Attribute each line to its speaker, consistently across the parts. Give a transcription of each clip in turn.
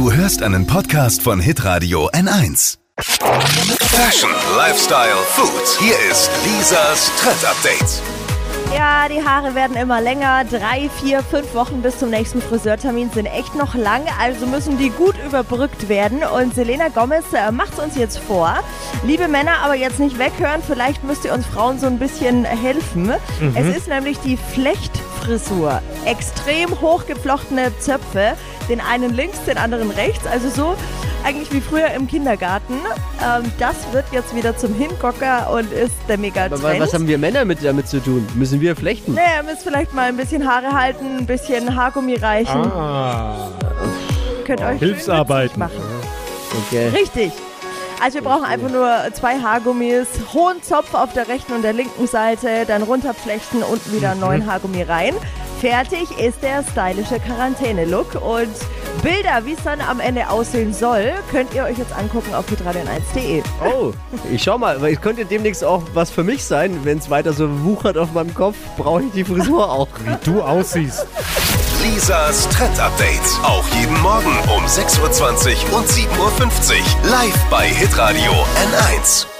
Speaker 1: Du hörst einen Podcast von Hitradio N1. Fashion, Lifestyle, Food. Hier ist Lisas Trend Update.
Speaker 2: Ja, die Haare werden immer länger. Drei, vier, fünf Wochen bis zum nächsten Friseurtermin sind echt noch lang, also müssen die gut überbrückt werden. Und Selena Gomez äh, macht es uns jetzt vor. Liebe Männer, aber jetzt nicht weghören, vielleicht müsst ihr uns Frauen so ein bisschen helfen. Es ist nämlich die Flechtfrisur. Extrem hochgeflochtene Zöpfe, den einen links, den anderen rechts, also so eigentlich wie früher im Kindergarten. Ähm, das wird jetzt wieder zum Hingucker und ist der Mega-Trend.
Speaker 3: Aber was haben wir Männer mit damit zu tun? Müssen wir flechten?
Speaker 2: Naja, ihr müsst vielleicht mal ein bisschen Haare halten, ein bisschen Haargummi reichen.
Speaker 4: Ah,
Speaker 2: Könnt euch
Speaker 4: Hilfsarbeiten.
Speaker 2: schön witzig
Speaker 3: Okay.
Speaker 2: machen. Richtig. Also wir brauchen einfach nur zwei Haargummis, hohen Zopf auf der rechten und der linken Seite, dann runterflechten, unten wieder einen neuen Haargummi rein. Fertig ist der stylische Quarantäne-Look und Bilder, wie es dann am Ende aussehen soll, könnt ihr euch jetzt angucken auf hitradion1.de.
Speaker 3: Oh, ich schau mal, weil es könnte demnächst auch was für mich sein. Wenn es weiter so wuchert auf meinem Kopf, brauche ich die Frisur auch.
Speaker 4: wie du aussiehst.
Speaker 1: Lisas Trend Update. Auch jeden Morgen um 6.20 Uhr und 7.50 Uhr. Live bei Hitradio N1.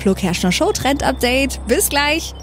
Speaker 5: Flo Kerschner Show Trend Update. Bis gleich.